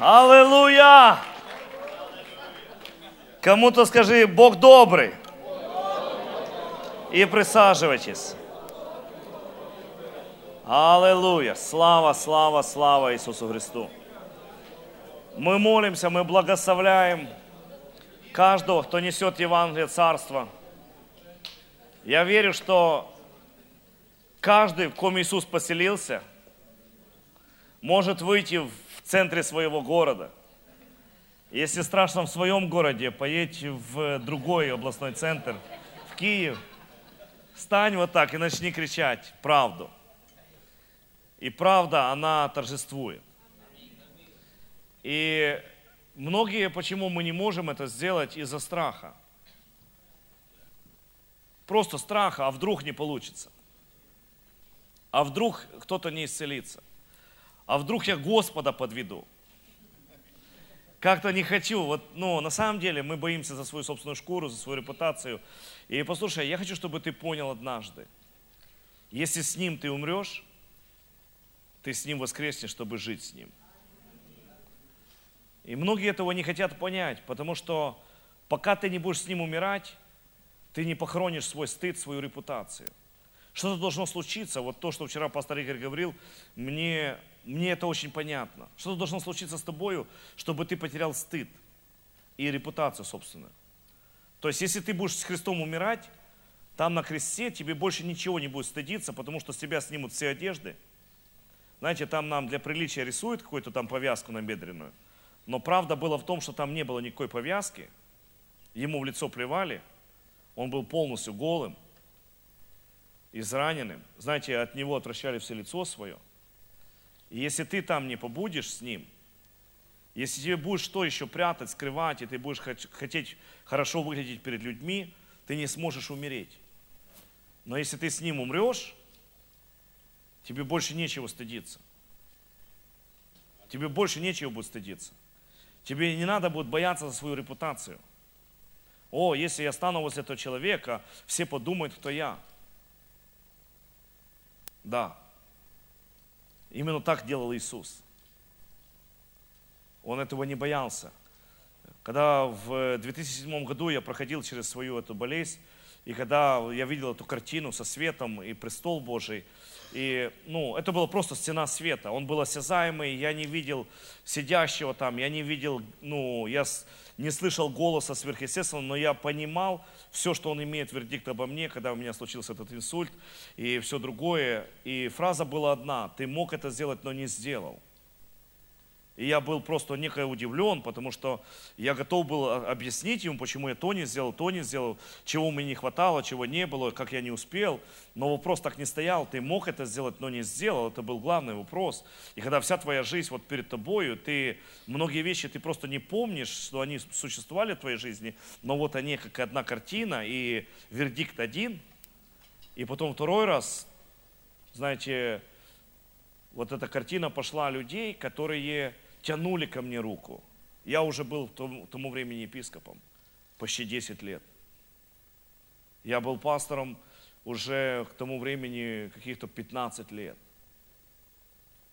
Аллилуйя! Кому-то скажи, Бог добрый. И присаживайтесь. Аллилуйя! Слава, слава, слава Иисусу Христу! Мы молимся, мы благословляем каждого, кто несет Евангелие Царства. Я верю, что каждый, в ком Иисус поселился, может выйти в центре своего города. Если страшно в своем городе, поедь в другой областной центр, в Киев, стань вот так и начни кричать правду. И правда, она торжествует. И многие, почему мы не можем это сделать из-за страха. Просто страха, а вдруг не получится. А вдруг кто-то не исцелится. А вдруг я Господа подведу. Как-то не хочу. Вот, ну, на самом деле мы боимся за свою собственную шкуру, за свою репутацию. И послушай, я хочу, чтобы ты понял однажды. Если с ним ты умрешь, ты с ним воскреснешь, чтобы жить с ним. И многие этого не хотят понять, потому что пока ты не будешь с ним умирать, ты не похоронишь свой стыд, свою репутацию. Что-то должно случиться, вот то, что вчера пастор Игорь говорил, мне, мне это очень понятно. Что-то должно случиться с тобою, чтобы ты потерял стыд и репутацию собственную. То есть, если ты будешь с Христом умирать, там на кресте тебе больше ничего не будет стыдиться, потому что с тебя снимут все одежды. Знаете, там нам для приличия рисуют какую-то там повязку на бедренную – но правда была в том, что там не было никакой повязки. Ему в лицо плевали. Он был полностью голым, израненным. Знаете, от него отвращали все лицо свое. И если ты там не побудешь с ним, если тебе будешь что еще прятать, скрывать, и ты будешь хотеть хорошо выглядеть перед людьми, ты не сможешь умереть. Но если ты с ним умрешь, тебе больше нечего стыдиться. Тебе больше нечего будет стыдиться. Тебе не надо будет бояться за свою репутацию. О, если я стану возле этого человека, все подумают, кто я. Да. Именно так делал Иисус. Он этого не боялся. Когда в 2007 году я проходил через свою эту болезнь, и когда я видел эту картину со светом и престол Божий, и, ну, это была просто стена света. Он был осязаемый, я не видел сидящего там, я не видел, ну, я не слышал голоса сверхъестественного, но я понимал все, что он имеет вердикт обо мне, когда у меня случился этот инсульт и все другое. И фраза была одна, ты мог это сделать, но не сделал. И я был просто некое удивлен, потому что я готов был объяснить ему, почему я то не сделал, то не сделал, чего мне не хватало, чего не было, как я не успел. Но вопрос так не стоял. Ты мог это сделать, но не сделал. Это был главный вопрос. И когда вся твоя жизнь вот перед тобою, ты многие вещи ты просто не помнишь, что они существовали в твоей жизни, но вот они как одна картина, и вердикт один. И потом второй раз, знаете, вот эта картина пошла людей, которые тянули ко мне руку. Я уже был в тому, тому времени епископом, почти 10 лет. Я был пастором уже к тому времени каких-то 15 лет.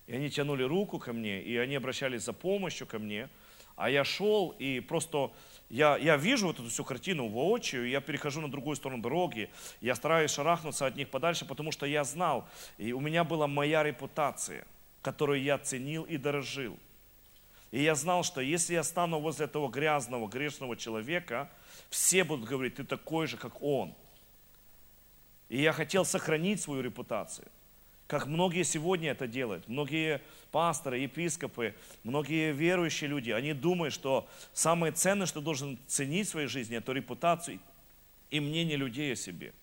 И они тянули руку ко мне, и они обращались за помощью ко мне. А я шел, и просто я, я вижу вот эту всю картину воочию, я перехожу на другую сторону дороги, я стараюсь шарахнуться от них подальше, потому что я знал, и у меня была моя репутация, которую я ценил и дорожил. И я знал, что если я стану возле этого грязного, грешного человека, все будут говорить, ты такой же, как он. И я хотел сохранить свою репутацию. Как многие сегодня это делают. Многие пасторы, епископы, многие верующие люди, они думают, что самое ценное, что должен ценить в своей жизни, это репутацию и мнение людей о себе.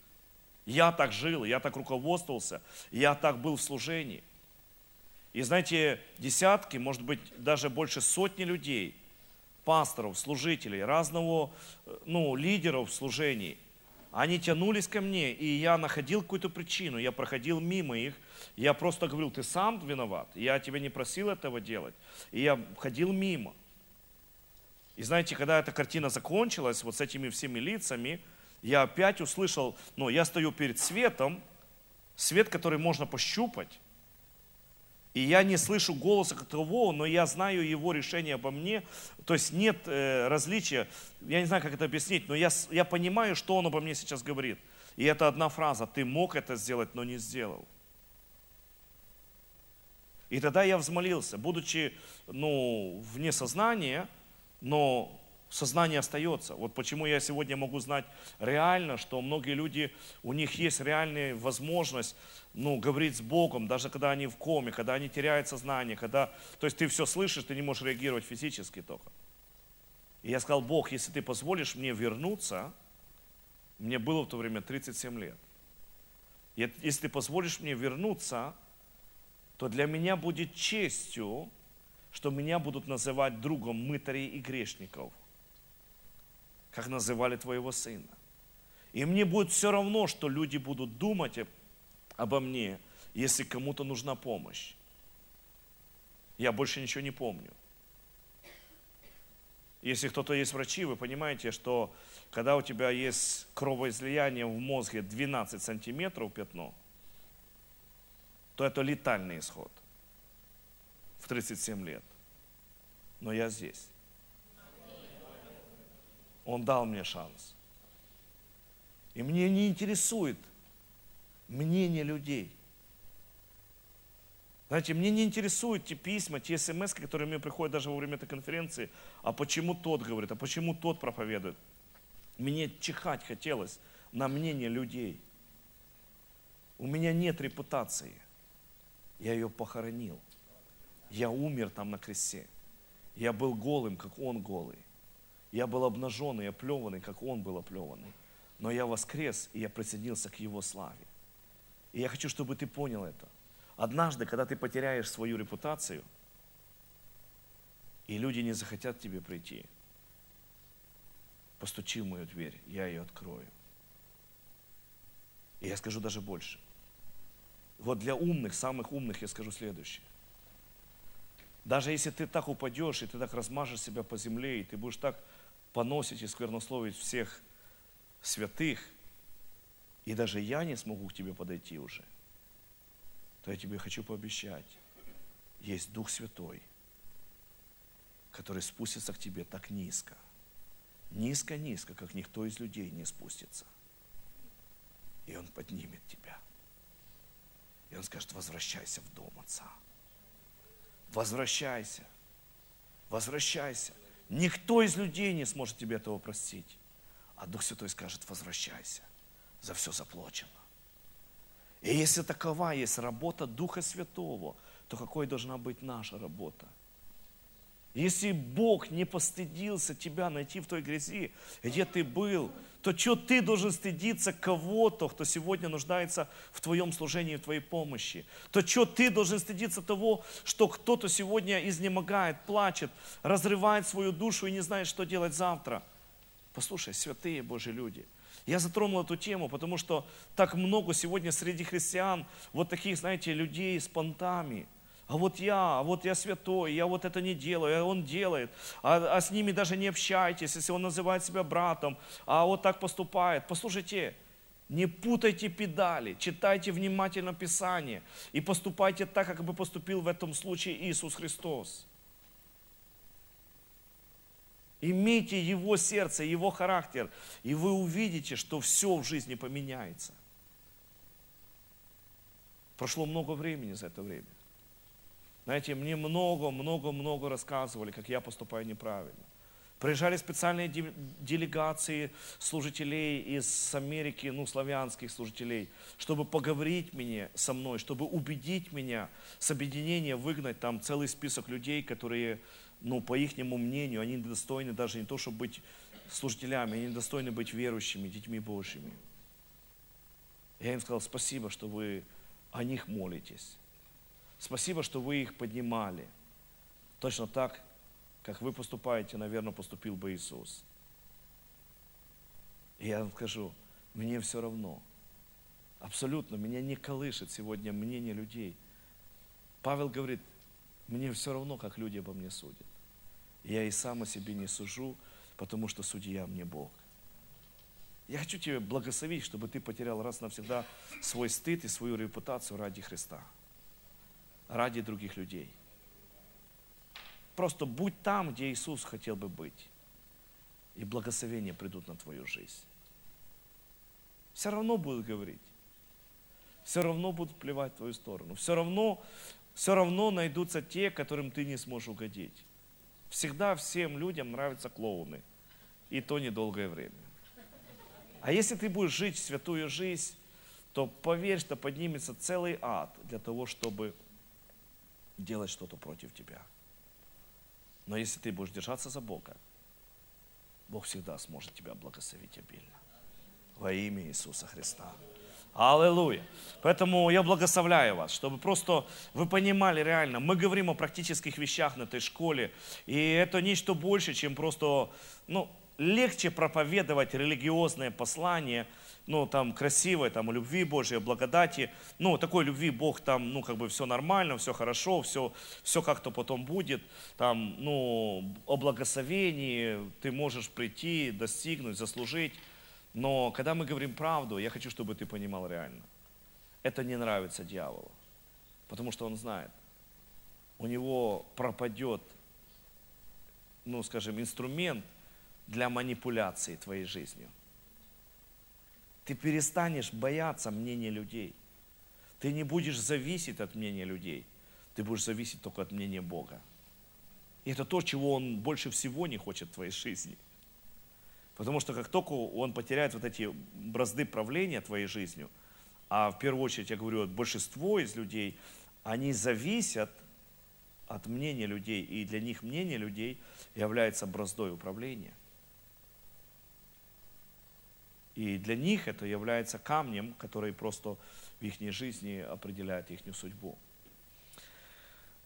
Я так жил, я так руководствовался, я так был в служении. И знаете, десятки, может быть, даже больше сотни людей, пасторов, служителей, разного, ну, лидеров в служении, они тянулись ко мне, и я находил какую-то причину, я проходил мимо их, я просто говорил, ты сам виноват, я тебя не просил этого делать, и я ходил мимо. И знаете, когда эта картина закончилась, вот с этими всеми лицами, я опять услышал, ну, я стою перед светом, свет, который можно пощупать, И я не слышу голоса того, но я знаю его решение обо мне. То есть нет э, различия. Я не знаю, как это объяснить, но я, я понимаю, что он обо мне сейчас говорит. И это одна фраза. Ты мог это сделать, но не сделал. И тогда я взмолился, будучи ну, вне сознания, но сознание остается. Вот почему я сегодня могу знать реально, что многие люди, у них есть реальная возможность ну, говорить с Богом, даже когда они в коме, когда они теряют сознание, когда, то есть ты все слышишь, ты не можешь реагировать физически только. И я сказал, Бог, если ты позволишь мне вернуться, мне было в то время 37 лет, если ты позволишь мне вернуться, то для меня будет честью, что меня будут называть другом мытарей и грешников как называли твоего сына. И мне будет все равно, что люди будут думать обо мне, если кому-то нужна помощь. Я больше ничего не помню. Если кто-то есть врачи, вы понимаете, что когда у тебя есть кровоизлияние в мозге 12 сантиметров пятно, то это летальный исход в 37 лет. Но я здесь. Он дал мне шанс. И мне не интересует мнение людей. Знаете, мне не интересуют те письма, те смс, которые мне приходят даже во время этой конференции, а почему тот говорит, а почему тот проповедует. Мне чихать хотелось на мнение людей. У меня нет репутации. Я ее похоронил. Я умер там на кресте. Я был голым, как он голый. Я был обнаженный, оплеванный, как он был оплеванный. Но я воскрес, и я присоединился к его славе. И я хочу, чтобы ты понял это. Однажды, когда ты потеряешь свою репутацию, и люди не захотят тебе прийти, постучи в мою дверь, я ее открою. И я скажу даже больше. Вот для умных, самых умных я скажу следующее. Даже если ты так упадешь, и ты так размажешь себя по земле, и ты будешь так поносить и сквернословить всех святых, и даже я не смогу к тебе подойти уже, то я тебе хочу пообещать, есть Дух Святой, который спустится к тебе так низко, низко-низко, как никто из людей не спустится. И Он поднимет тебя. И Он скажет, возвращайся в дом Отца. Возвращайся. Возвращайся. Никто из людей не сможет тебе этого простить. А Дух Святой скажет, возвращайся, за все заплачено. И если такова есть работа Духа Святого, то какой должна быть наша работа – если Бог не постыдился тебя найти в той грязи, где ты был, то что ты должен стыдиться кого-то, кто сегодня нуждается в твоем служении, в твоей помощи? То что ты должен стыдиться того, что кто-то сегодня изнемогает, плачет, разрывает свою душу и не знает, что делать завтра? Послушай, святые Божьи люди, я затронул эту тему, потому что так много сегодня среди христиан вот таких, знаете, людей с понтами – а вот я, а вот я святой, я вот это не делаю, а он делает, а, а с ними даже не общайтесь, если он называет себя братом, а вот так поступает. Послушайте, не путайте педали, читайте внимательно Писание и поступайте так, как бы поступил в этом случае Иисус Христос. Имейте Его сердце, Его характер, и вы увидите, что все в жизни поменяется. Прошло много времени за это время. Знаете, мне много-много-много рассказывали, как я поступаю неправильно. Приезжали специальные делегации служителей из Америки, ну, славянских служителей, чтобы поговорить мне со мной, чтобы убедить меня с объединения выгнать там целый список людей, которые, ну, по их мнению, они недостойны даже не то, чтобы быть служителями, они недостойны быть верующими, детьми Божьими. Я им сказал, спасибо, что вы о них молитесь. Спасибо, что вы их поднимали. Точно так, как вы поступаете, наверное, поступил бы Иисус. И я вам скажу, мне все равно. Абсолютно, меня не колышет сегодня мнение людей. Павел говорит, мне все равно, как люди обо мне судят. Я и сам о себе не сужу, потому что судья мне Бог. Я хочу тебе благословить, чтобы ты потерял раз навсегда свой стыд и свою репутацию ради Христа ради других людей. Просто будь там, где Иисус хотел бы быть. И благословения придут на твою жизнь. Все равно будут говорить. Все равно будут плевать в твою сторону. Все равно, все равно найдутся те, которым ты не сможешь угодить. Всегда всем людям нравятся клоуны. И то недолгое время. А если ты будешь жить святую жизнь, то поверь, что поднимется целый ад для того, чтобы делать что-то против тебя. Но если ты будешь держаться за Бога, Бог всегда сможет тебя благословить обильно. Во имя Иисуса Христа. Аллилуйя. Поэтому я благословляю вас, чтобы просто вы понимали реально, мы говорим о практических вещах на этой школе, и это нечто больше, чем просто, ну, легче проповедовать религиозное послание, ну, там, красивое, там, о любви Божьей, о благодати, ну, такой любви Бог там, ну, как бы все нормально, все хорошо, все, все как-то потом будет, там, ну, о благословении ты можешь прийти, достигнуть, заслужить, но когда мы говорим правду, я хочу, чтобы ты понимал реально, это не нравится дьяволу, потому что он знает, у него пропадет, ну, скажем, инструмент – для манипуляции твоей жизнью. Ты перестанешь бояться мнения людей. Ты не будешь зависеть от мнения людей. Ты будешь зависеть только от мнения Бога. И это то, чего Он больше всего не хочет в твоей жизни. Потому что как только Он потеряет вот эти бразды правления твоей жизнью, а в первую очередь, я говорю, большинство из людей, они зависят от мнения людей, и для них мнение людей является браздой управления. И для них это является камнем, который просто в их жизни определяет их судьбу.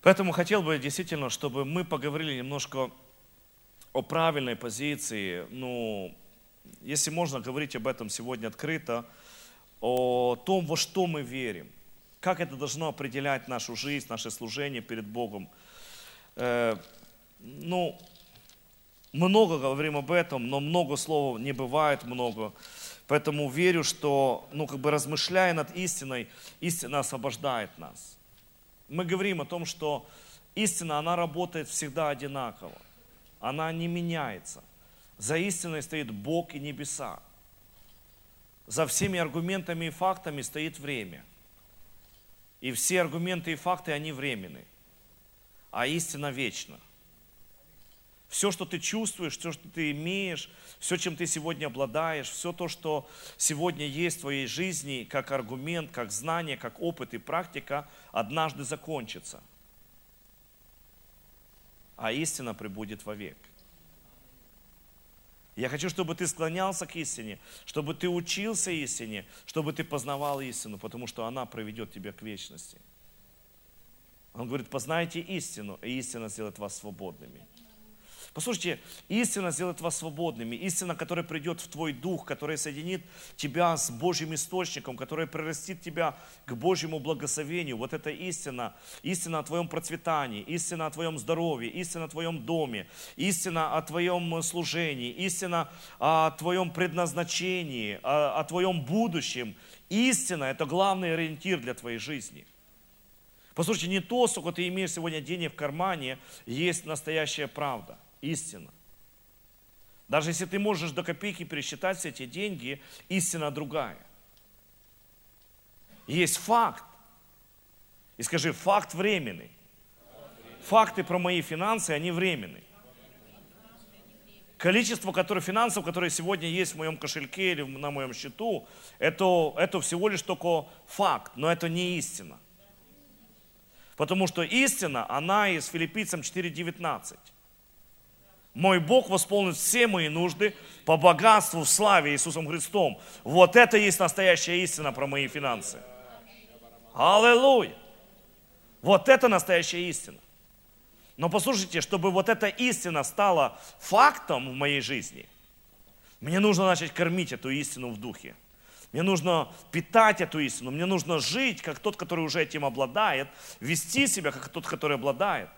Поэтому хотел бы действительно, чтобы мы поговорили немножко о правильной позиции, ну, если можно говорить об этом сегодня открыто, о том, во что мы верим, как это должно определять нашу жизнь, наше служение перед Богом. Э, ну, много говорим об этом, но много слов не бывает много. Поэтому верю, что, ну, как бы размышляя над истиной, истина освобождает нас. Мы говорим о том, что истина, она работает всегда одинаково. Она не меняется. За истиной стоит Бог и небеса. За всеми аргументами и фактами стоит время. И все аргументы и факты, они временны. А истина вечна. Все, что ты чувствуешь, все, что ты имеешь, все, чем ты сегодня обладаешь, все то, что сегодня есть в твоей жизни, как аргумент, как знание, как опыт и практика, однажды закончится. А истина прибудет вовек. Я хочу, чтобы ты склонялся к истине, чтобы ты учился истине, чтобы ты познавал истину, потому что она проведет тебя к вечности. Он говорит, познайте истину, и истина сделает вас свободными. Послушайте, истина сделает вас свободными. Истина, которая придет в твой дух, которая соединит тебя с Божьим источником, которая прирастит тебя к Божьему благословению. Вот эта истина. Истина о твоем процветании, истина о твоем здоровье, истина о твоем доме, истина о твоем служении, истина о твоем предназначении, о, о твоем будущем. Истина – это главный ориентир для твоей жизни – Послушайте, не то, сколько ты имеешь сегодня денег в кармане, есть настоящая правда истина. Даже если ты можешь до копейки пересчитать все эти деньги, истина другая. Есть факт. И скажи, факт временный. Факты про мои финансы, они временные. Количество которое, финансов, которые сегодня есть в моем кошельке или на моем счету, это, это всего лишь только факт, но это не истина. Потому что истина, она из Филиппийцам 4.19. Мой Бог восполнит все мои нужды по богатству в славе Иисусом Христом. Вот это есть настоящая истина про мои финансы. Аллилуйя! Вот это настоящая истина. Но послушайте, чтобы вот эта истина стала фактом в моей жизни, мне нужно начать кормить эту истину в духе. Мне нужно питать эту истину, мне нужно жить, как тот, который уже этим обладает, вести себя, как тот, который обладает.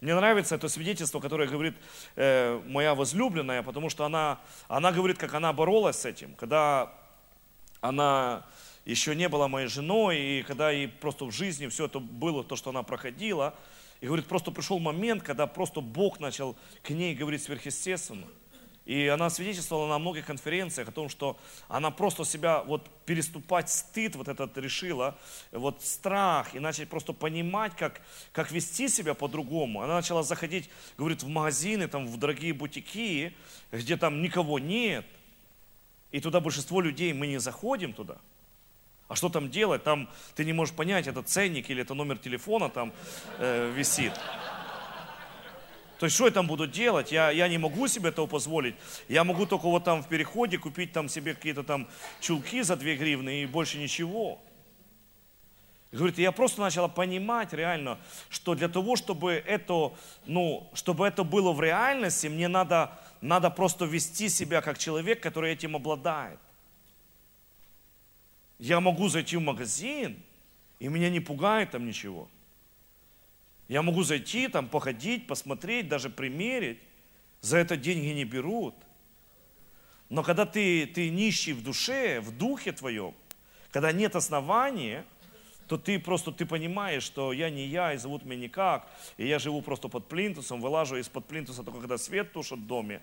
Мне нравится это свидетельство, которое говорит э, моя возлюбленная, потому что она, она говорит, как она боролась с этим. Когда она еще не была моей женой, и когда ей просто в жизни все это было, то, что она проходила, и говорит, просто пришел момент, когда просто Бог начал к ней говорить сверхъестественно. И она свидетельствовала на многих конференциях о том, что она просто себя вот переступать стыд вот этот решила, вот страх, и начать просто понимать, как, как вести себя по-другому. Она начала заходить, говорит, в магазины, там, в дорогие бутики, где там никого нет. И туда большинство людей, мы не заходим туда. А что там делать? Там ты не можешь понять, это ценник или это номер телефона там э, висит. То есть, что я там буду делать? Я, я не могу себе этого позволить. Я могу только вот там в переходе купить там себе какие-то там чулки за 2 гривны и больше ничего. И говорит, я просто начала понимать реально, что для того, чтобы это, ну, чтобы это было в реальности, мне надо, надо просто вести себя как человек, который этим обладает. Я могу зайти в магазин, и меня не пугает там ничего. Я могу зайти, там, походить, посмотреть, даже примерить. За это деньги не берут. Но когда ты, ты нищий в душе, в духе твоем, когда нет основания, то ты просто ты понимаешь, что я не я, и зовут меня никак, и я живу просто под плинтусом, вылажу из-под плинтуса только когда свет тушит в доме.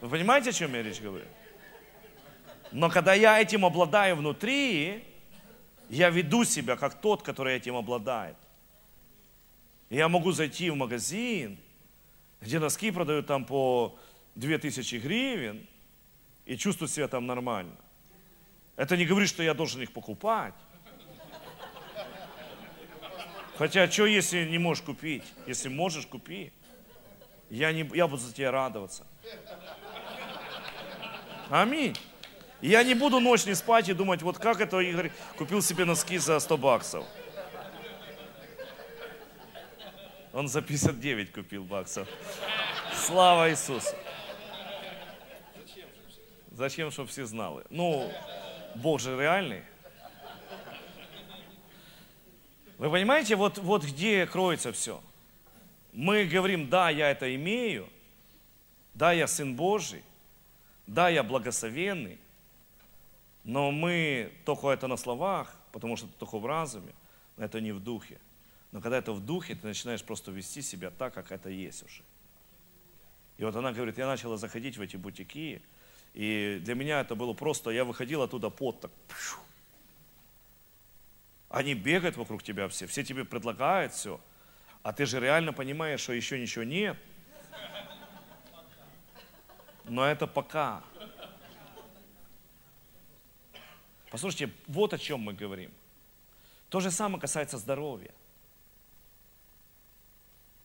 Вы понимаете, о чем я речь говорю? Но когда я этим обладаю внутри, я веду себя как тот, который этим обладает. Я могу зайти в магазин, где носки продают там по 2000 гривен, и чувствовать себя там нормально. Это не говорит, что я должен их покупать. Хотя, что если не можешь купить? Если можешь, купи. Я, не, я буду за тебя радоваться. Аминь. Я не буду ночь не спать и думать, вот как это Игорь купил себе носки за 100 баксов. Он за 59 купил баксов. Слава Иисусу. Зачем, чтобы все знали? Ну, Бог же реальный. Вы понимаете, вот, вот где кроется все. Мы говорим, да, я это имею, да, я Сын Божий, да, я благословенный, но мы только это на словах, потому что это только в разуме, но это не в духе. Но когда это в духе, ты начинаешь просто вести себя так, как это есть уже. И вот она говорит, я начала заходить в эти бутики, и для меня это было просто, я выходил оттуда под так. Они бегают вокруг тебя все, все тебе предлагают все, а ты же реально понимаешь, что еще ничего нет. Но это пока. Послушайте, вот о чем мы говорим. То же самое касается здоровья.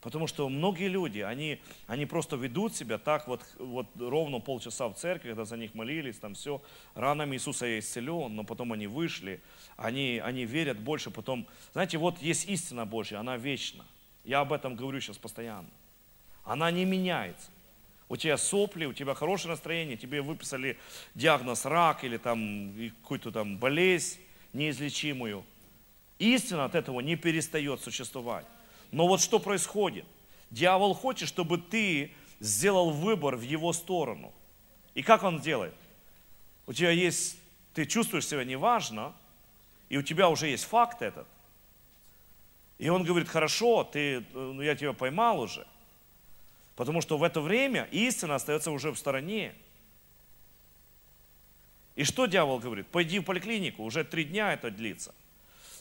Потому что многие люди, они, они просто ведут себя так, вот, вот ровно полчаса в церкви, когда за них молились, там все, ранами Иисуса я исцелен, но потом они вышли, они, они верят больше, потом, знаете, вот есть истина Божья, она вечна. Я об этом говорю сейчас постоянно. Она не меняется у тебя сопли, у тебя хорошее настроение, тебе выписали диагноз рак или там какую-то там болезнь неизлечимую. Истина от этого не перестает существовать. Но вот что происходит? Дьявол хочет, чтобы ты сделал выбор в его сторону. И как он делает? У тебя есть, ты чувствуешь себя неважно, и у тебя уже есть факт этот. И он говорит, хорошо, ты, ну, я тебя поймал уже – Потому что в это время истина остается уже в стороне. И что дьявол говорит? Пойди в поликлинику, уже три дня это длится.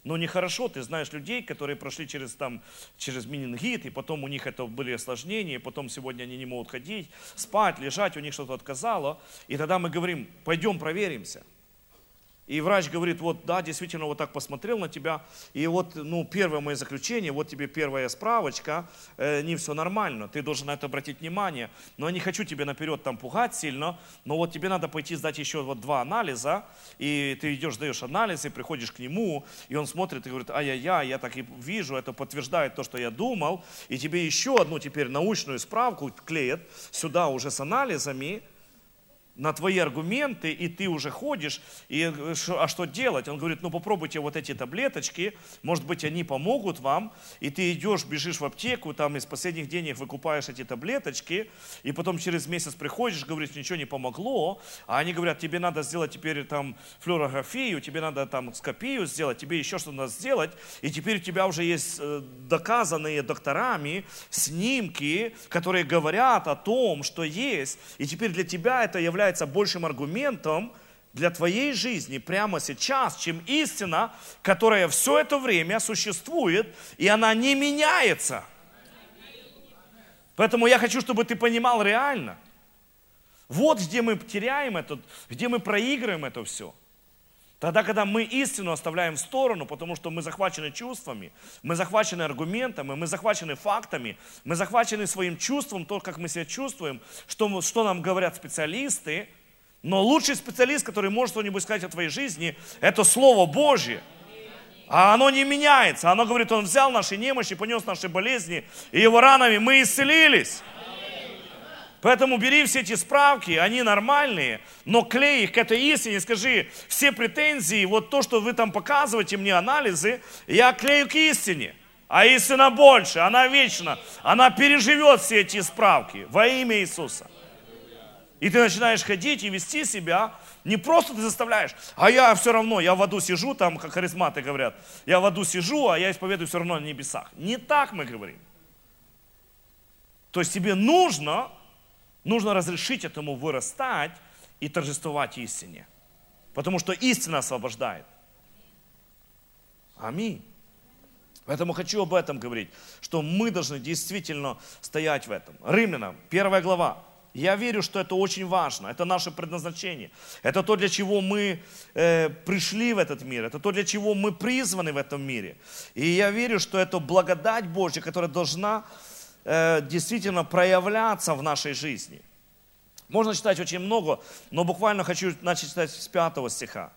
Но нехорошо, ты знаешь людей, которые прошли через, там, через менингит, и потом у них это были осложнения, и потом сегодня они не могут ходить, спать, лежать, у них что-то отказало. И тогда мы говорим, пойдем проверимся – и врач говорит, вот да, действительно вот так посмотрел на тебя, и вот, ну, первое мое заключение, вот тебе первая справочка, э, не все нормально, ты должен на это обратить внимание, но я не хочу тебе наперед там пугать сильно, но вот тебе надо пойти сдать еще вот два анализа, и ты идешь, сдаешь анализы, приходишь к нему, и он смотрит и говорит, ай-яй-яй, я так и вижу, это подтверждает то, что я думал, и тебе еще одну теперь научную справку клеят сюда уже с анализами, на твои аргументы, и ты уже ходишь, и а что делать? Он говорит, ну попробуйте вот эти таблеточки, может быть, они помогут вам, и ты идешь, бежишь в аптеку, там из последних денег выкупаешь эти таблеточки, и потом через месяц приходишь, говоришь, ничего не помогло, а они говорят, тебе надо сделать теперь там флюорографию, тебе надо там скопию сделать, тебе еще что-то надо сделать, и теперь у тебя уже есть э, доказанные докторами снимки, которые говорят о том, что есть, и теперь для тебя это является является большим аргументом для твоей жизни прямо сейчас, чем истина, которая все это время существует, и она не меняется. Поэтому я хочу, чтобы ты понимал реально. Вот где мы теряем это, где мы проигрываем это все. Тогда, когда мы истину оставляем в сторону, потому что мы захвачены чувствами, мы захвачены аргументами, мы захвачены фактами, мы захвачены своим чувством, то, как мы себя чувствуем, что, что нам говорят специалисты. Но лучший специалист, который может что-нибудь сказать о твоей жизни, это Слово Божье. А оно не меняется. Оно говорит, Он взял наши немощи, понес наши болезни, и Его ранами мы исцелились. Поэтому бери все эти справки, они нормальные, но клей их к этой истине, скажи, все претензии, вот то, что вы там показываете мне, анализы, я клею к истине. А истина больше, она вечна, она переживет все эти справки во имя Иисуса. И ты начинаешь ходить и вести себя, не просто ты заставляешь, а я все равно, я в аду сижу, там, как харизматы говорят, я в аду сижу, а я исповедую все равно на небесах. Не так мы говорим. То есть тебе нужно Нужно разрешить этому вырастать и торжествовать истине. Потому что истина освобождает. Аминь. Поэтому хочу об этом говорить, что мы должны действительно стоять в этом. Римлянам, первая глава. Я верю, что это очень важно, это наше предназначение. Это то, для чего мы э, пришли в этот мир, это то, для чего мы призваны в этом мире. И я верю, что это благодать Божья, которая должна Э, действительно проявляться в нашей жизни. Можно читать очень много, но буквально хочу начать читать с пятого стиха.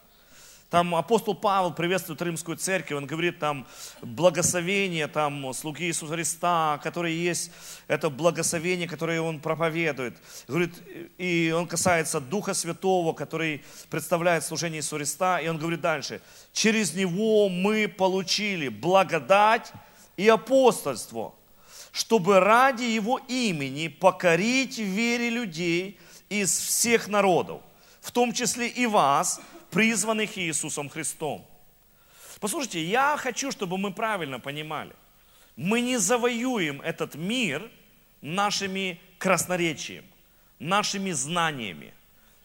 Там апостол Павел приветствует римскую церковь, он говорит там благословение там слуги Иисуса Христа, которые есть, это благословение, которое он проповедует. Говорит, и он касается Духа Святого, который представляет служение Иисуса Христа, и он говорит дальше, через него мы получили благодать и апостольство, чтобы ради Его имени покорить в вере людей из всех народов, в том числе и вас, призванных Иисусом Христом. Послушайте, я хочу, чтобы мы правильно понимали. Мы не завоюем этот мир нашими красноречием, нашими знаниями,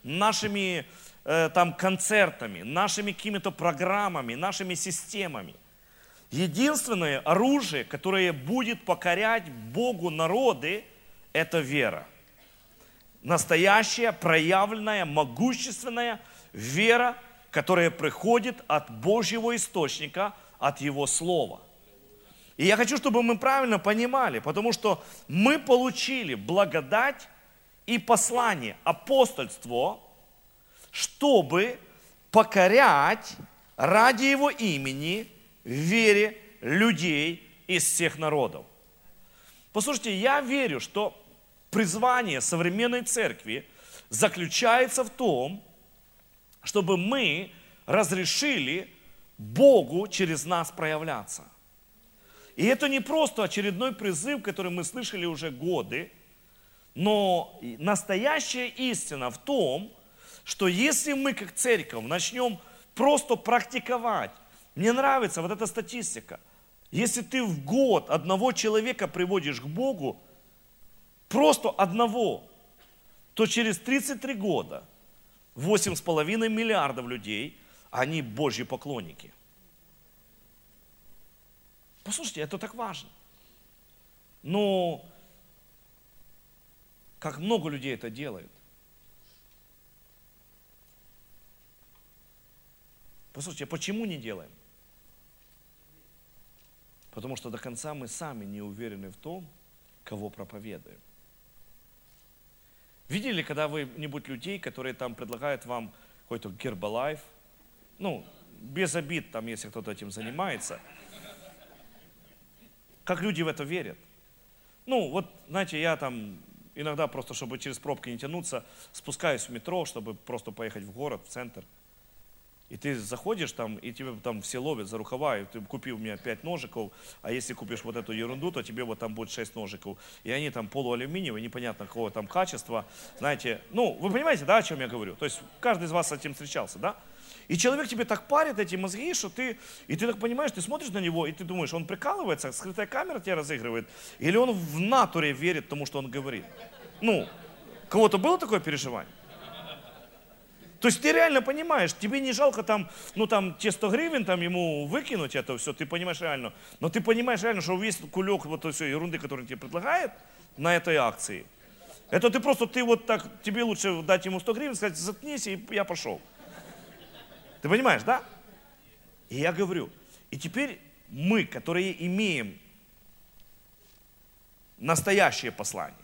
нашими э, там концертами, нашими какими-то программами, нашими системами. Единственное оружие, которое будет покорять Богу народы, это вера. Настоящая, проявленная, могущественная вера, которая приходит от Божьего источника, от Его Слова. И я хочу, чтобы мы правильно понимали, потому что мы получили благодать и послание, апостольство, чтобы покорять ради Его имени в вере людей из всех народов. Послушайте, я верю, что призвание современной церкви заключается в том, чтобы мы разрешили Богу через нас проявляться. И это не просто очередной призыв, который мы слышали уже годы, но настоящая истина в том, что если мы как церковь начнем просто практиковать мне нравится вот эта статистика. Если ты в год одного человека приводишь к Богу, просто одного, то через 33 года 8,5 миллиардов людей, они Божьи поклонники. Послушайте, это так важно. Но как много людей это делают. Послушайте, а почему не делаем? Потому что до конца мы сами не уверены в том, кого проповедуем. Видели когда вы-нибудь людей, которые там предлагают вам какой-то гербалайф? Ну, без обид, там, если кто-то этим занимается. Как люди в это верят? Ну, вот, знаете, я там иногда просто, чтобы через пробки не тянуться, спускаюсь в метро, чтобы просто поехать в город, в центр. И ты заходишь там, и тебе там все ловят за рукава, и ты купил мне 5 ножиков, а если купишь вот эту ерунду, то тебе вот там будет 6 ножиков. И они там полуалюминиевые, непонятно какого там качества. Знаете, ну, вы понимаете, да, о чем я говорю? То есть каждый из вас с этим встречался, да? И человек тебе так парит эти мозги, что ты, и ты так понимаешь, ты смотришь на него, и ты думаешь, он прикалывается, скрытая камера тебя разыгрывает, или он в натуре верит тому, что он говорит. Ну, кого-то было такое переживание? То есть ты реально понимаешь, тебе не жалко там, ну там те 100 гривен там ему выкинуть это все, ты понимаешь реально. Но ты понимаешь реально, что весь кулек вот все ерунды, который тебе предлагает на этой акции, это ты просто, ты вот так, тебе лучше дать ему 100 гривен, сказать, заткнись, и я пошел. Ты понимаешь, да? И я говорю, и теперь мы, которые имеем настоящее послание,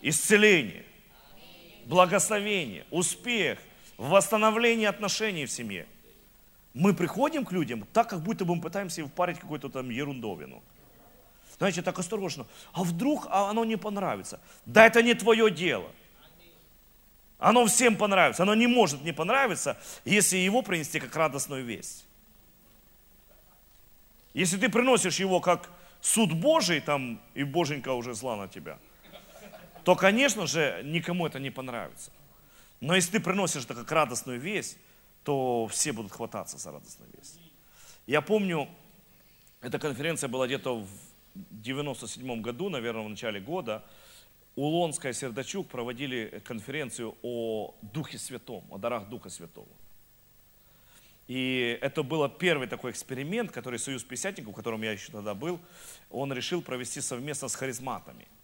исцеление, благословение, успех, восстановление отношений в семье. Мы приходим к людям так, как будто бы мы пытаемся впарить какую-то там ерундовину. Знаете, так осторожно. А вдруг а оно не понравится? Да это не твое дело. Оно всем понравится. Оно не может не понравиться, если его принести как радостную весть. Если ты приносишь его как суд Божий, там, и Боженька уже зла на тебя – то, конечно же, никому это не понравится. Но если ты приносишь это как радостную весть, то все будут хвататься за радостную весть. Я помню, эта конференция была где-то в 97 году, наверное, в начале года. Улонская Сердачук проводили конференцию о Духе Святом, о дарах Духа Святого. И это был первый такой эксперимент, который Союз Пятидесятников, в котором я еще тогда был, он решил провести совместно с харизматами –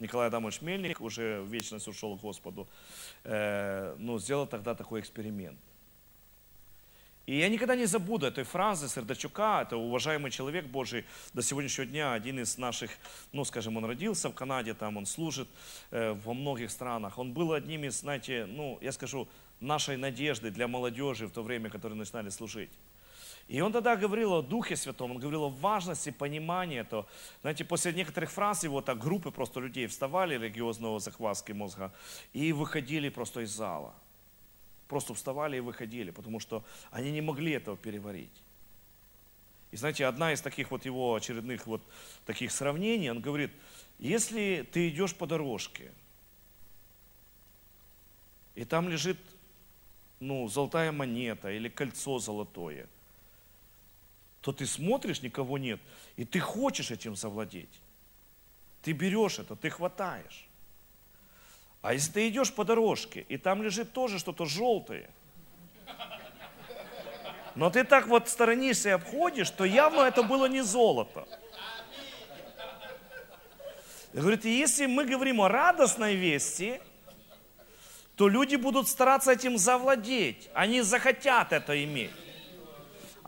Николай Адамович Мельник, уже вечность ушел к Господу, э, ну, сделал тогда такой эксперимент. И я никогда не забуду этой фразы Сердачука, это уважаемый человек Божий до сегодняшнего дня, один из наших, ну, скажем, он родился в Канаде, там он служит э, во многих странах. Он был одним из, знаете, ну, я скажу, нашей надежды для молодежи в то время, которые начинали служить. И он тогда говорил о Духе Святом, он говорил о важности понимания этого. Знаете, после некоторых фраз его так группы просто людей вставали, религиозного захватки мозга, и выходили просто из зала. Просто вставали и выходили, потому что они не могли этого переварить. И знаете, одна из таких вот его очередных вот таких сравнений, он говорит, если ты идешь по дорожке, и там лежит ну, золотая монета или кольцо золотое – то ты смотришь, никого нет, и ты хочешь этим завладеть. Ты берешь это, ты хватаешь. А если ты идешь по дорожке, и там лежит тоже что-то желтое, но ты так вот сторонишься и обходишь, то явно это было не золото. Говорит, если мы говорим о радостной вести, то люди будут стараться этим завладеть. Они захотят это иметь.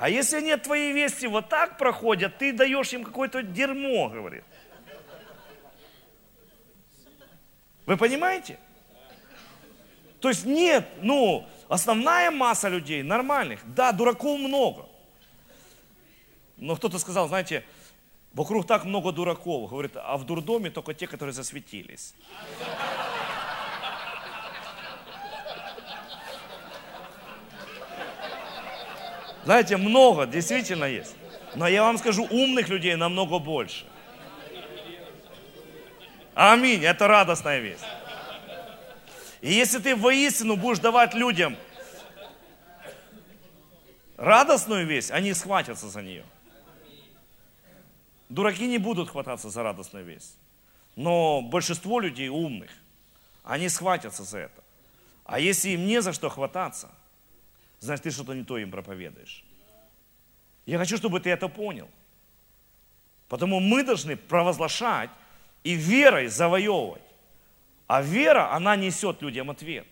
А если нет твоей вести вот так проходят, ты даешь им какое-то дерьмо, говорит. Вы понимаете? То есть нет, ну, основная масса людей нормальных. Да, дураков много. Но кто-то сказал, знаете, вокруг так много дураков. Говорит, а в дурдоме только те, которые засветились. Знаете, много, действительно есть. Но я вам скажу, умных людей намного больше. Аминь, это радостная весть. И если ты воистину будешь давать людям радостную весть, они схватятся за нее. Дураки не будут хвататься за радостную весть. Но большинство людей умных, они схватятся за это. А если им не за что хвататься, значит, ты что-то не то им проповедуешь. Я хочу, чтобы ты это понял. Потому мы должны провозглашать и верой завоевывать. А вера, она несет людям ответ.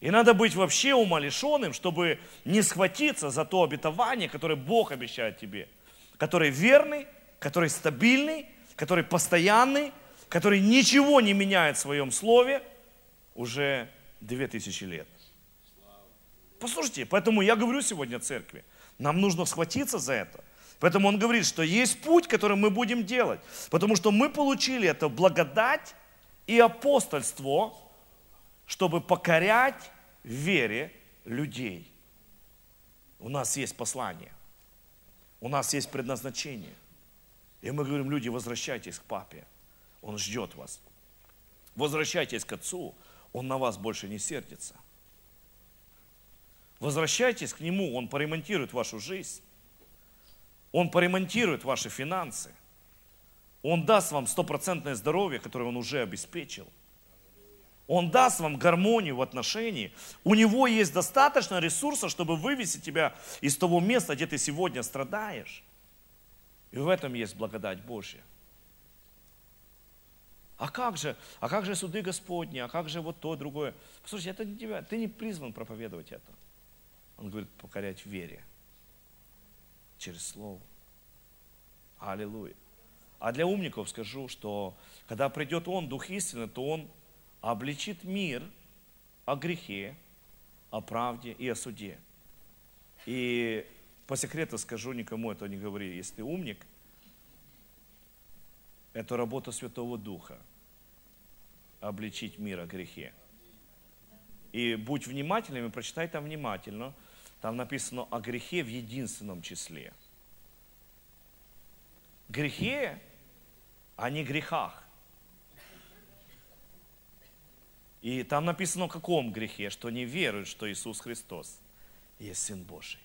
И надо быть вообще умалишенным, чтобы не схватиться за то обетование, которое Бог обещает тебе. Который верный, который стабильный, который постоянный, который ничего не меняет в своем слове уже две тысячи лет. Послушайте, поэтому я говорю сегодня церкви, нам нужно схватиться за это Поэтому он говорит, что есть путь, который мы будем делать. Потому что мы получили это благодать и апостольство, чтобы покорять в вере людей. У нас есть послание. У нас есть предназначение. И мы говорим, люди, возвращайтесь к папе. Он ждет вас. Возвращайтесь к отцу. Он на вас больше не сердится. Возвращайтесь к нему, он поремонтирует вашу жизнь. Он поремонтирует ваши финансы. Он даст вам стопроцентное здоровье, которое Он уже обеспечил. Он даст вам гармонию в отношении. У Него есть достаточно ресурсов, чтобы вывести тебя из того места, где ты сегодня страдаешь. И в этом есть благодать Божья. А как же, а как же суды Господни, а как же вот то, другое? Послушайте, это не тебя, ты не призван проповедовать это. Он говорит, покорять в вере через Слово. Аллилуйя. А для умников скажу, что когда придет Он, Дух истины, то Он обличит мир о грехе, о правде и о суде. И по секрету скажу, никому это не говори, если ты умник, это работа Святого Духа, обличить мир о грехе. И будь внимательным, и прочитай там внимательно – там написано о грехе в единственном числе. Грехе, а не грехах. И там написано о каком грехе, что не веруют, что Иисус Христос есть Сын Божий.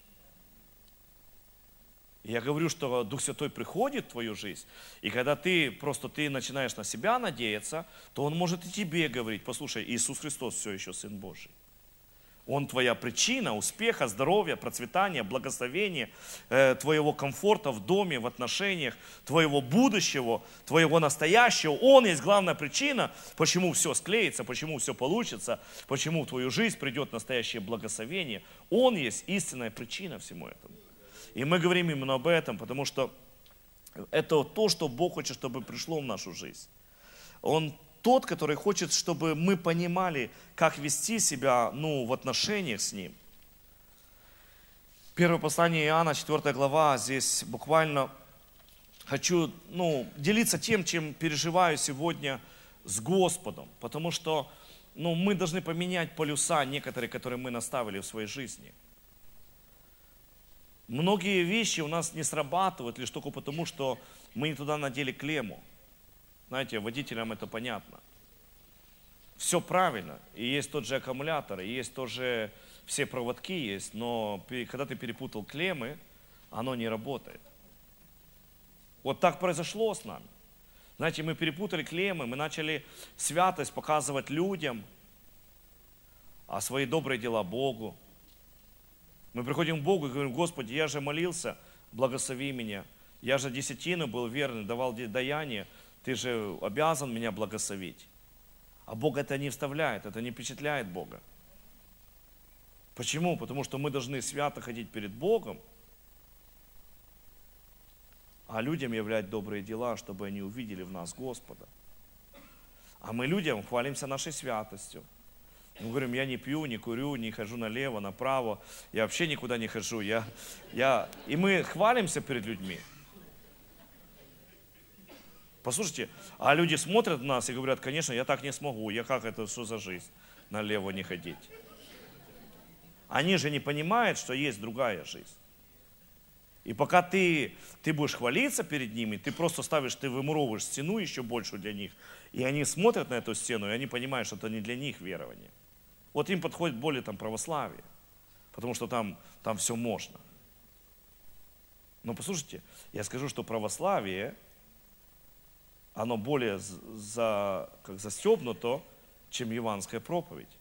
Я говорю, что Дух Святой приходит в твою жизнь, и когда ты просто ты начинаешь на себя надеяться, то Он может и тебе говорить, послушай, Иисус Христос все еще Сын Божий. Он твоя причина успеха, здоровья, процветания, благословения, э, твоего комфорта в доме, в отношениях, твоего будущего, твоего настоящего. Он есть главная причина, почему все склеится, почему все получится, почему в твою жизнь придет настоящее благословение. Он есть истинная причина всему этому. И мы говорим именно об этом, потому что это то, что Бог хочет, чтобы пришло в нашу жизнь. Он тот, который хочет, чтобы мы понимали, как вести себя ну, в отношениях с Ним. Первое послание Иоанна, 4 глава, здесь буквально хочу ну, делиться тем, чем переживаю сегодня с Господом, потому что ну, мы должны поменять полюса некоторые, которые мы наставили в своей жизни. Многие вещи у нас не срабатывают лишь только потому, что мы не туда надели клемму. Знаете, водителям это понятно. Все правильно. И есть тот же аккумулятор, и есть тоже все проводки есть, но когда ты перепутал клеммы, оно не работает. Вот так произошло с нами. Знаете, мы перепутали клеммы, мы начали святость показывать людям, а свои добрые дела Богу. Мы приходим к Богу и говорим, Господи, я же молился, благослови меня. Я же десятину был верный, давал даяние, ты же обязан меня благословить. А Бог это не вставляет, это не впечатляет Бога. Почему? Потому что мы должны свято ходить перед Богом, а людям являть добрые дела, чтобы они увидели в нас Господа. А мы людям хвалимся нашей святостью. Мы говорим, я не пью, не курю, не хожу налево, направо, я вообще никуда не хожу. Я, я... И мы хвалимся перед людьми. Послушайте, а люди смотрят на нас и говорят, конечно, я так не смогу, я как это, что за жизнь, налево не ходить. Они же не понимают, что есть другая жизнь. И пока ты, ты будешь хвалиться перед ними, ты просто ставишь, ты вымуровываешь стену еще большую для них. И они смотрят на эту стену, и они понимают, что это не для них верование. Вот им подходит более там православие, потому что там, там все можно. Но послушайте, я скажу, что православие оно более за, как застебнуто, чем евангельская проповедь.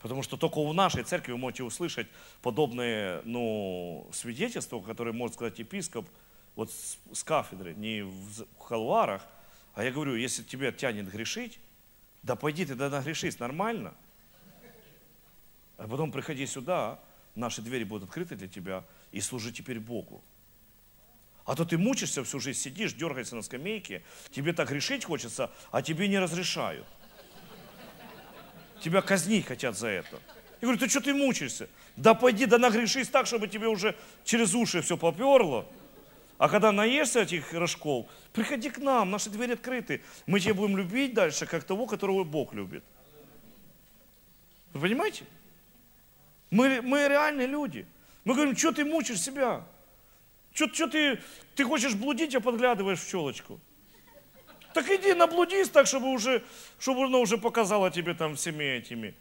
Потому что только в нашей церкви вы можете услышать подобные ну, свидетельства, которые может сказать епископ вот с, с кафедры, не в, в халварах. А я говорю, если тебя тянет грешить, да пойди ты тогда грешись, нормально. А потом приходи сюда, наши двери будут открыты для тебя, и служи теперь Богу. А то ты мучишься всю жизнь, сидишь, дергаешься на скамейке, тебе так решить хочется, а тебе не разрешают. Тебя казнить хотят за это. Я говорю, ты что ты мучаешься? Да пойди, да нагрешись так, чтобы тебе уже через уши все поперло. А когда наешься этих рожков, приходи к нам, наши двери открыты. Мы тебя будем любить дальше, как того, которого Бог любит. Вы понимаете? Мы, мы реальные люди. Мы говорим, что ты мучишь себя? Что, ты, ты хочешь блудить, а подглядываешь в челочку? Так иди наблудись так, чтобы уже, чтобы она уже показала тебе там всеми этими.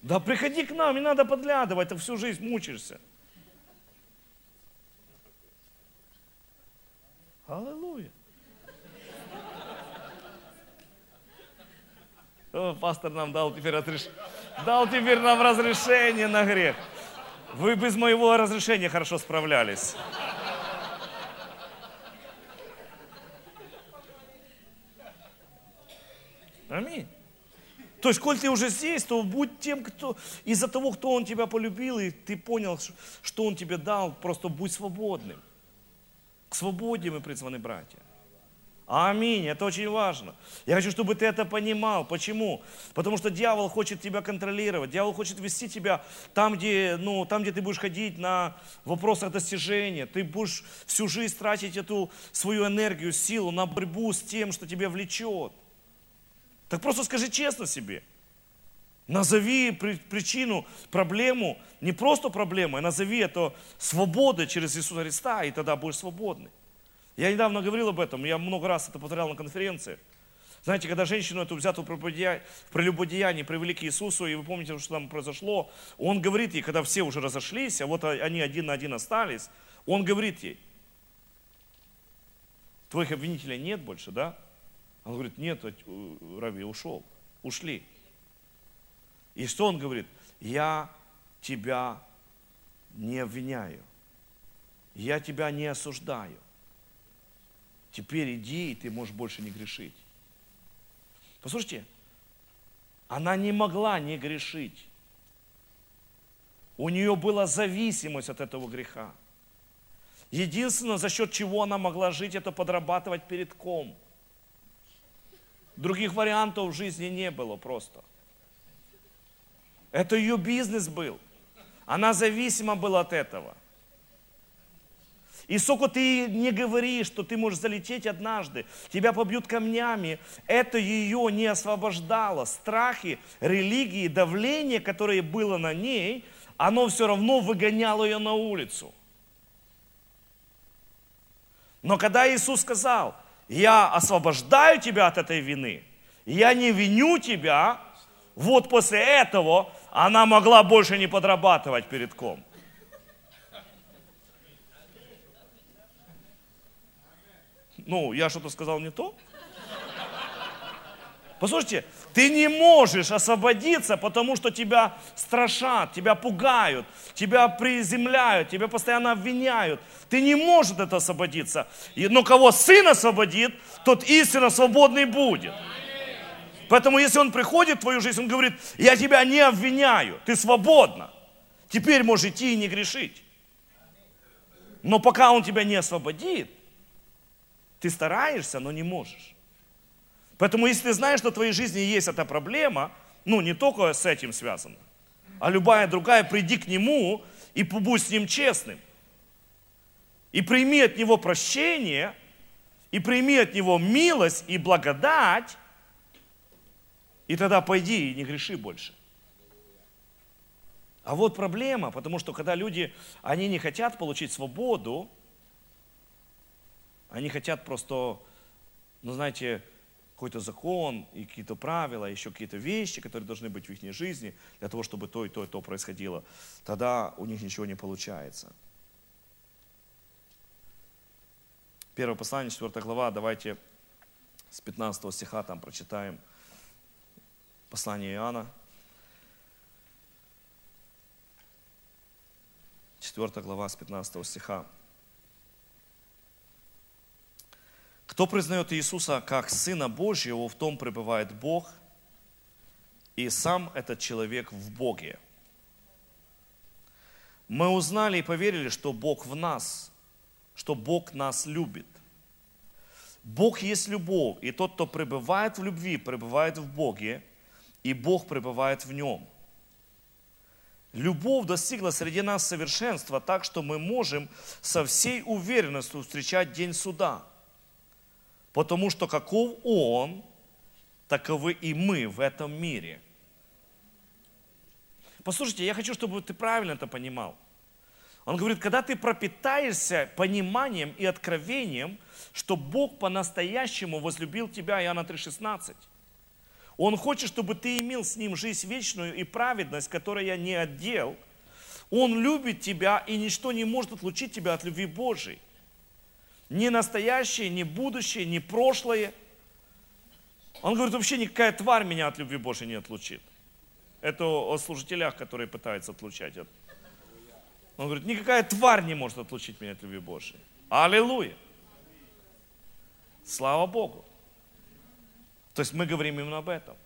Да приходи к нам, не надо подглядывать, ты всю жизнь мучишься. Аллилуйя. О, пастор нам дал теперь, разреш... дал теперь нам разрешение на грех. Вы без моего разрешения хорошо справлялись. Аминь. То есть, коль ты уже здесь, то будь тем, кто из-за того, кто он тебя полюбил, и ты понял, что он тебе дал, просто будь свободным. К свободе мы призваны, братья. Аминь, это очень важно. Я хочу, чтобы ты это понимал. Почему? Потому что дьявол хочет тебя контролировать, дьявол хочет вести тебя там, где, ну, там, где ты будешь ходить на вопросах достижения. Ты будешь всю жизнь тратить эту свою энергию, силу на борьбу с тем, что тебя влечет. Так просто скажи честно себе. Назови причину, проблему, не просто проблему, а назови это свободой через Иисуса Христа, и тогда будешь свободный. Я недавно говорил об этом, я много раз это повторял на конференции. Знаете, когда женщину эту взятую в прелюбодеянии привели к Иисусу, и вы помните, что там произошло, он говорит ей, когда все уже разошлись, а вот они один на один остались, он говорит ей, твоих обвинителей нет больше, да? Он говорит, нет, Раби ушел, ушли. И что он говорит? Я тебя не обвиняю. Я тебя не осуждаю. Теперь иди, и ты можешь больше не грешить. Послушайте, она не могла не грешить. У нее была зависимость от этого греха. Единственное, за счет чего она могла жить, это подрабатывать перед ком. Других вариантов в жизни не было просто. Это ее бизнес был. Она зависима была от этого. И сколько ты не говоришь, что ты можешь залететь однажды, тебя побьют камнями, это ее не освобождало. Страхи, религии, давление, которое было на ней, оно все равно выгоняло ее на улицу. Но когда Иисус сказал, я освобождаю тебя от этой вины, я не виню тебя, вот после этого она могла больше не подрабатывать перед ком. Ну, я что-то сказал не то? Послушайте, ты не можешь освободиться, потому что тебя страшат, тебя пугают, тебя приземляют, тебя постоянно обвиняют. Ты не можешь это освободиться. Но кого сын освободит, тот истинно свободный будет. Поэтому если он приходит в твою жизнь, он говорит, я тебя не обвиняю, ты свободна. Теперь можешь идти и не грешить. Но пока он тебя не освободит, ты стараешься, но не можешь. Поэтому если ты знаешь, что в твоей жизни есть эта проблема, ну не только с этим связано, а любая другая, приди к нему и будь с ним честным. И прими от него прощение, и прими от него милость и благодать, и тогда пойди и не греши больше. А вот проблема, потому что когда люди, они не хотят получить свободу, они хотят просто, ну знаете, какой-то закон и какие-то правила, еще какие-то вещи, которые должны быть в их жизни, для того, чтобы то и то и то происходило. Тогда у них ничего не получается. Первое послание, 4 глава, давайте с 15 стиха там прочитаем – Послание Иоанна, 4 глава с 15 стиха. Кто признает Иисуса как Сына Божьего, в том пребывает Бог, и сам этот человек в Боге. Мы узнали и поверили, что Бог в нас, что Бог нас любит. Бог есть любовь, и тот, кто пребывает в любви, пребывает в Боге, и Бог пребывает в нем. Любовь достигла среди нас совершенства так, что мы можем со всей уверенностью встречать день суда. Потому что каков Он, таковы и мы в этом мире. Послушайте, я хочу, чтобы ты правильно это понимал. Он говорит, когда ты пропитаешься пониманием и откровением, что Бог по-настоящему возлюбил тебя, Иоанна 3,16, Он хочет, чтобы ты имел с Ним жизнь вечную и праведность, которая не отдел. Он любит тебя, и ничто не может отлучить тебя от любви Божией. Ни настоящее, ни будущее, ни прошлое. Он говорит, вообще никакая тварь меня от любви Божией не отлучит. Это о служителях, которые пытаются отлучать это. Он говорит, никакая тварь не может отлучить меня от любви Божьей. Аллилуйя. Слава Богу. То есть мы говорим именно об этом.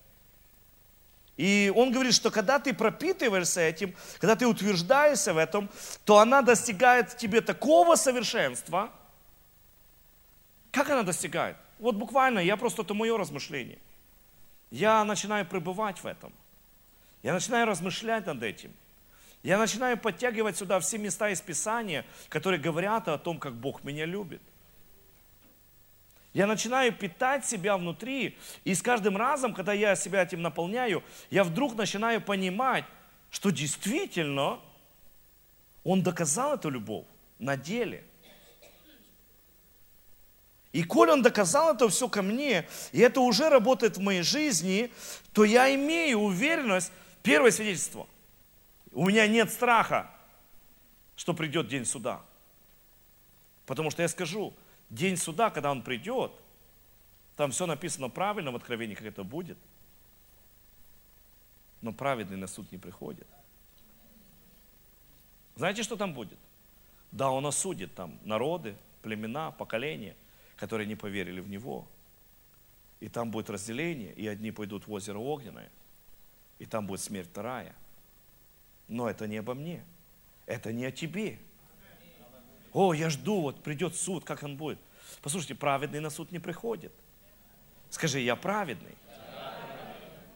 И он говорит, что когда ты пропитываешься этим, когда ты утверждаешься в этом, то она достигает в тебе такого совершенства. Как она достигает? Вот буквально, я просто, это мое размышление. Я начинаю пребывать в этом. Я начинаю размышлять над этим – я начинаю подтягивать сюда все места из Писания, которые говорят о том, как Бог меня любит. Я начинаю питать себя внутри, и с каждым разом, когда я себя этим наполняю, я вдруг начинаю понимать, что действительно Он доказал эту любовь на деле. И коль Он доказал это все ко мне, и это уже работает в моей жизни, то я имею уверенность, первое свидетельство – у меня нет страха, что придет день суда. Потому что я скажу, день суда, когда он придет, там все написано правильно в Откровении, как это будет. Но праведный на суд не приходит. Знаете, что там будет? Да, он осудит там народы, племена, поколения, которые не поверили в него. И там будет разделение, и одни пойдут в озеро огненное, и там будет смерть вторая – но это не обо мне. Это не о тебе. О, я жду, вот придет суд, как он будет. Послушайте, праведный на суд не приходит. Скажи, я праведный.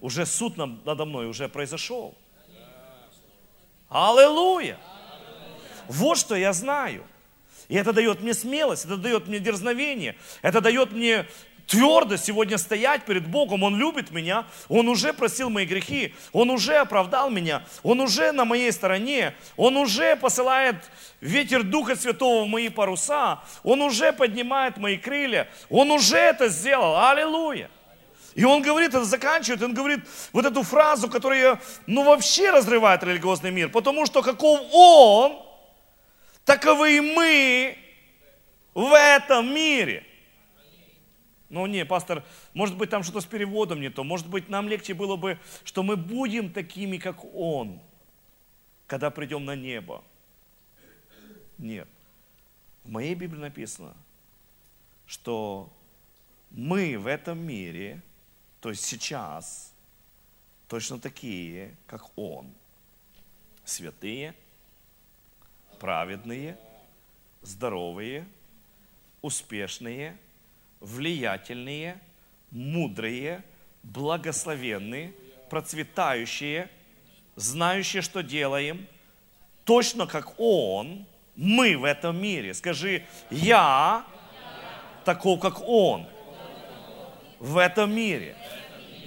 Уже суд надо мной уже произошел. Аллилуйя! Вот что я знаю. И это дает мне смелость, это дает мне дерзновение, это дает мне твердо сегодня стоять перед Богом. Он любит меня, Он уже просил мои грехи, Он уже оправдал меня, Он уже на моей стороне, Он уже посылает ветер Духа Святого в мои паруса, Он уже поднимает мои крылья, Он уже это сделал. Аллилуйя! И он говорит, это заканчивает, он говорит вот эту фразу, которая, ну, вообще разрывает религиозный мир, потому что каков он, таковы и мы в этом мире. Ну не, пастор, может быть там что-то с переводом не то, может быть нам легче было бы, что мы будем такими, как Он, когда придем на небо. Нет. В моей Библии написано, что мы в этом мире, то есть сейчас, точно такие, как Он. Святые, праведные, здоровые, успешные – влиятельные, мудрые, благословенные, процветающие, знающие, что делаем, точно как Он, мы в этом мире. Скажи, я таков, как Он в этом мире.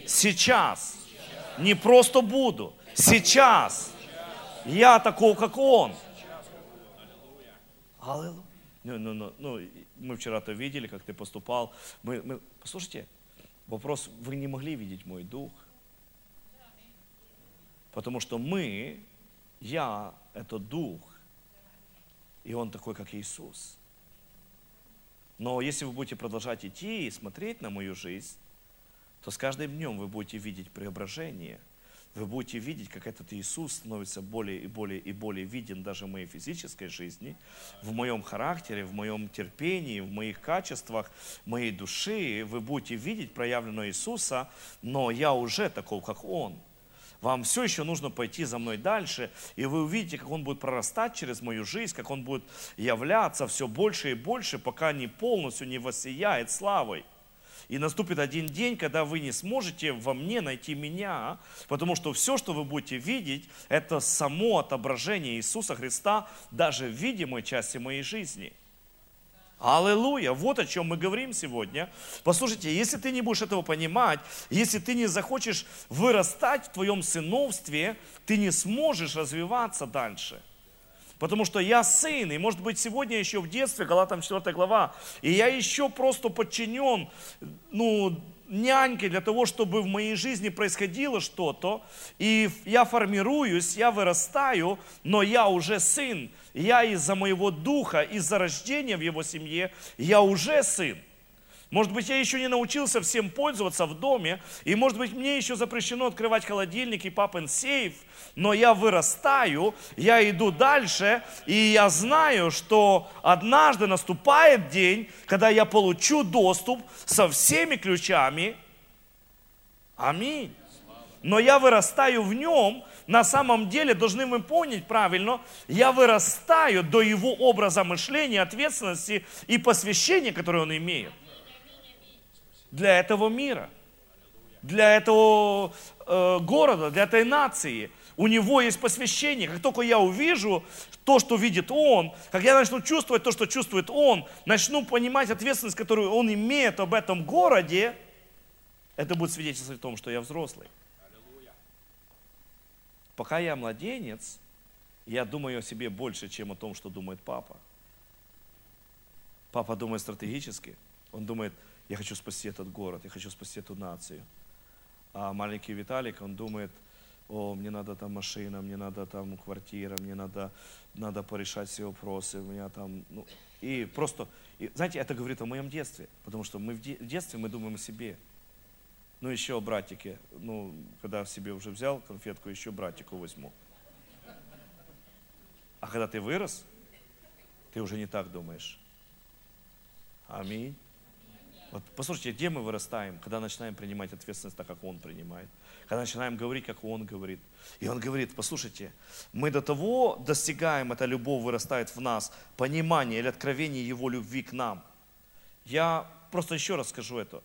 Сейчас. Не просто буду. Сейчас. Я таков, как Он. Аллилуйя. Ну, ну, ну, ну, мы вчера-то видели, как ты поступал. Мы, мы, послушайте, вопрос, вы не могли видеть мой дух. Потому что мы, я, это дух. И он такой, как Иисус. Но если вы будете продолжать идти и смотреть на мою жизнь, то с каждым днем вы будете видеть преображение – вы будете видеть, как этот Иисус становится более и более и более виден даже в моей физической жизни, в моем характере, в моем терпении, в моих качествах, моей души. Вы будете видеть проявленного Иисуса, но я уже таков, как Он. Вам все еще нужно пойти за мной дальше, и вы увидите, как Он будет прорастать через мою жизнь, как Он будет являться все больше и больше, пока не полностью не воссияет славой. И наступит один день, когда вы не сможете во мне найти меня, потому что все, что вы будете видеть, это само отображение Иисуса Христа даже в видимой части моей жизни. Аллилуйя! Вот о чем мы говорим сегодня. Послушайте, если ты не будешь этого понимать, если ты не захочешь вырастать в твоем сыновстве, ты не сможешь развиваться дальше – Потому что я сын, и может быть сегодня еще в детстве, Галатам 4 глава, и я еще просто подчинен, ну, нянькой для того, чтобы в моей жизни происходило что-то, и я формируюсь, я вырастаю, но я уже сын, я из-за моего духа, из-за рождения в его семье, я уже сын. Может быть, я еще не научился всем пользоваться в доме, и может быть, мне еще запрещено открывать холодильник и папин сейф, но я вырастаю, я иду дальше, и я знаю, что однажды наступает день, когда я получу доступ со всеми ключами. Аминь. Но я вырастаю в нем, на самом деле, должны мы понять правильно, я вырастаю до его образа мышления, ответственности и посвящения, которое он имеет для этого мира, для этого э, города, для этой нации. У него есть посвящение. Как только я увижу то, что видит он, как я начну чувствовать то, что чувствует он, начну понимать ответственность, которую он имеет об этом городе, это будет свидетельствовать о том, что я взрослый. Пока я младенец, я думаю о себе больше, чем о том, что думает папа. Папа думает стратегически. Он думает, я хочу спасти этот город, я хочу спасти эту нацию. А маленький Виталик, он думает, о, мне надо там машина, мне надо там квартира, мне надо, надо порешать все вопросы, у меня там, ну, и просто, и, знаете, это говорит о моем детстве, потому что мы в, де, в детстве мы думаем о себе. Ну, еще о братике, ну, когда себе уже взял конфетку, еще братику возьму. А когда ты вырос, ты уже не так думаешь. Аминь. Вот послушайте, где мы вырастаем, когда начинаем принимать ответственность так, как Он принимает, когда начинаем говорить, как Он говорит. И Он говорит, послушайте, мы до того достигаем, эта любовь вырастает в нас, понимание или откровение Его любви к нам. Я просто еще раз скажу это.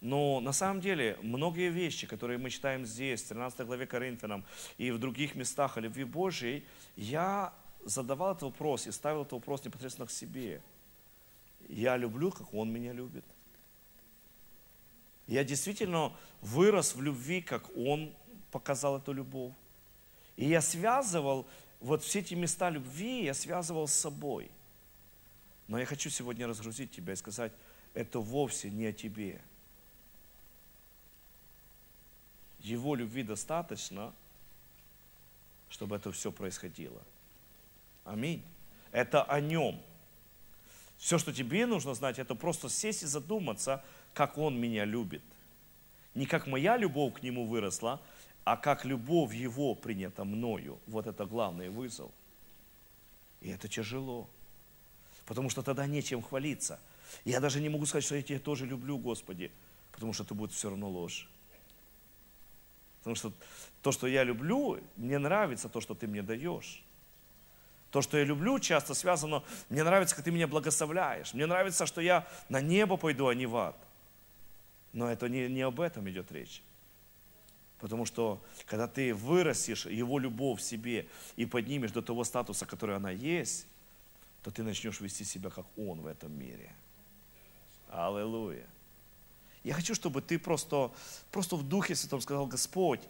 Но на самом деле многие вещи, которые мы читаем здесь, в 13 главе Коринфянам и в других местах о любви Божьей, я задавал этот вопрос и ставил этот вопрос непосредственно к себе. Я люблю, как Он меня любит. Я действительно вырос в любви, как Он показал эту любовь. И я связывал вот все эти места любви, я связывал с собой. Но я хочу сегодня разгрузить тебя и сказать, это вовсе не о тебе. Его любви достаточно, чтобы это все происходило. Аминь. Это о нем. Все, что тебе нужно знать, это просто сесть и задуматься – как Он меня любит. Не как моя любовь к Нему выросла, а как любовь Его принята мною. Вот это главный вызов. И это тяжело. Потому что тогда нечем хвалиться. Я даже не могу сказать, что я тебя тоже люблю, Господи, потому что это будет все равно ложь. Потому что то, что я люблю, мне нравится то, что ты мне даешь. То, что я люблю, часто связано, мне нравится, как ты меня благословляешь. Мне нравится, что я на небо пойду, а не в ад. Но это не, не об этом идет речь. Потому что, когда ты вырастешь его любовь в себе и поднимешь до того статуса, который она есть, то ты начнешь вести себя, как он в этом мире. Аллилуйя. Я хочу, чтобы ты просто, просто в Духе Святом сказал, Господь,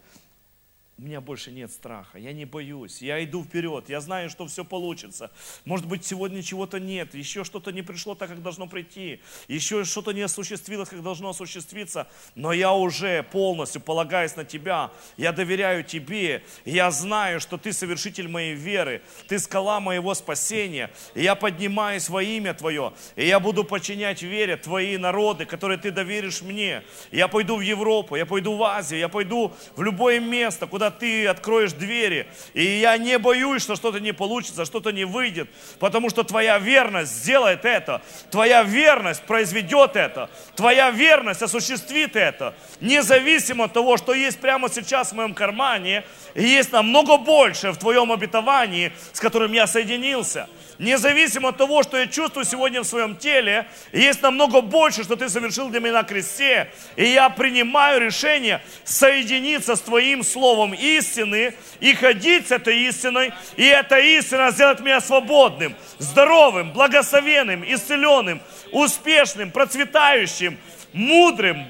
у меня больше нет страха, я не боюсь, я иду вперед, я знаю, что все получится. Может быть, сегодня чего-то нет, еще что-то не пришло так, как должно прийти, еще что-то не осуществилось, как должно осуществиться, но я уже полностью полагаюсь на Тебя, я доверяю Тебе, я знаю, что Ты совершитель моей веры, Ты скала моего спасения, и я поднимаюсь во имя Твое, и я буду подчинять вере Твои народы, которые Ты доверишь мне. Я пойду в Европу, я пойду в Азию, я пойду в любое место, куда ты откроешь двери. И я не боюсь, что что-то не получится, что-то не выйдет, потому что твоя верность сделает это. Твоя верность произведет это. Твоя верность осуществит это. Независимо от того, что есть прямо сейчас в моем кармане, есть намного больше в твоем обетовании, с которым я соединился. Независимо от того, что я чувствую сегодня в своем теле, есть намного больше, что ты совершил для меня на кресте. И я принимаю решение соединиться с твоим словом истины и ходить с этой истиной. И эта истина сделает меня свободным, здоровым, благословенным, исцеленным, успешным, процветающим, мудрым,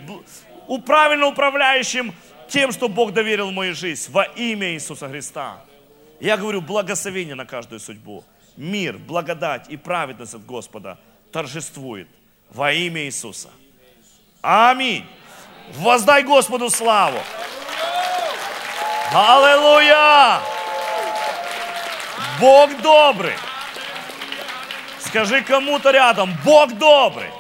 правильно управляющим тем, что Бог доверил в мою жизнь во имя Иисуса Христа. Я говорю благословение на каждую судьбу. Мир, благодать и праведность от Господа торжествует во имя Иисуса. Аминь. Воздай Господу славу. Аллилуйя! Бог добрый. Скажи кому-то рядом, Бог добрый.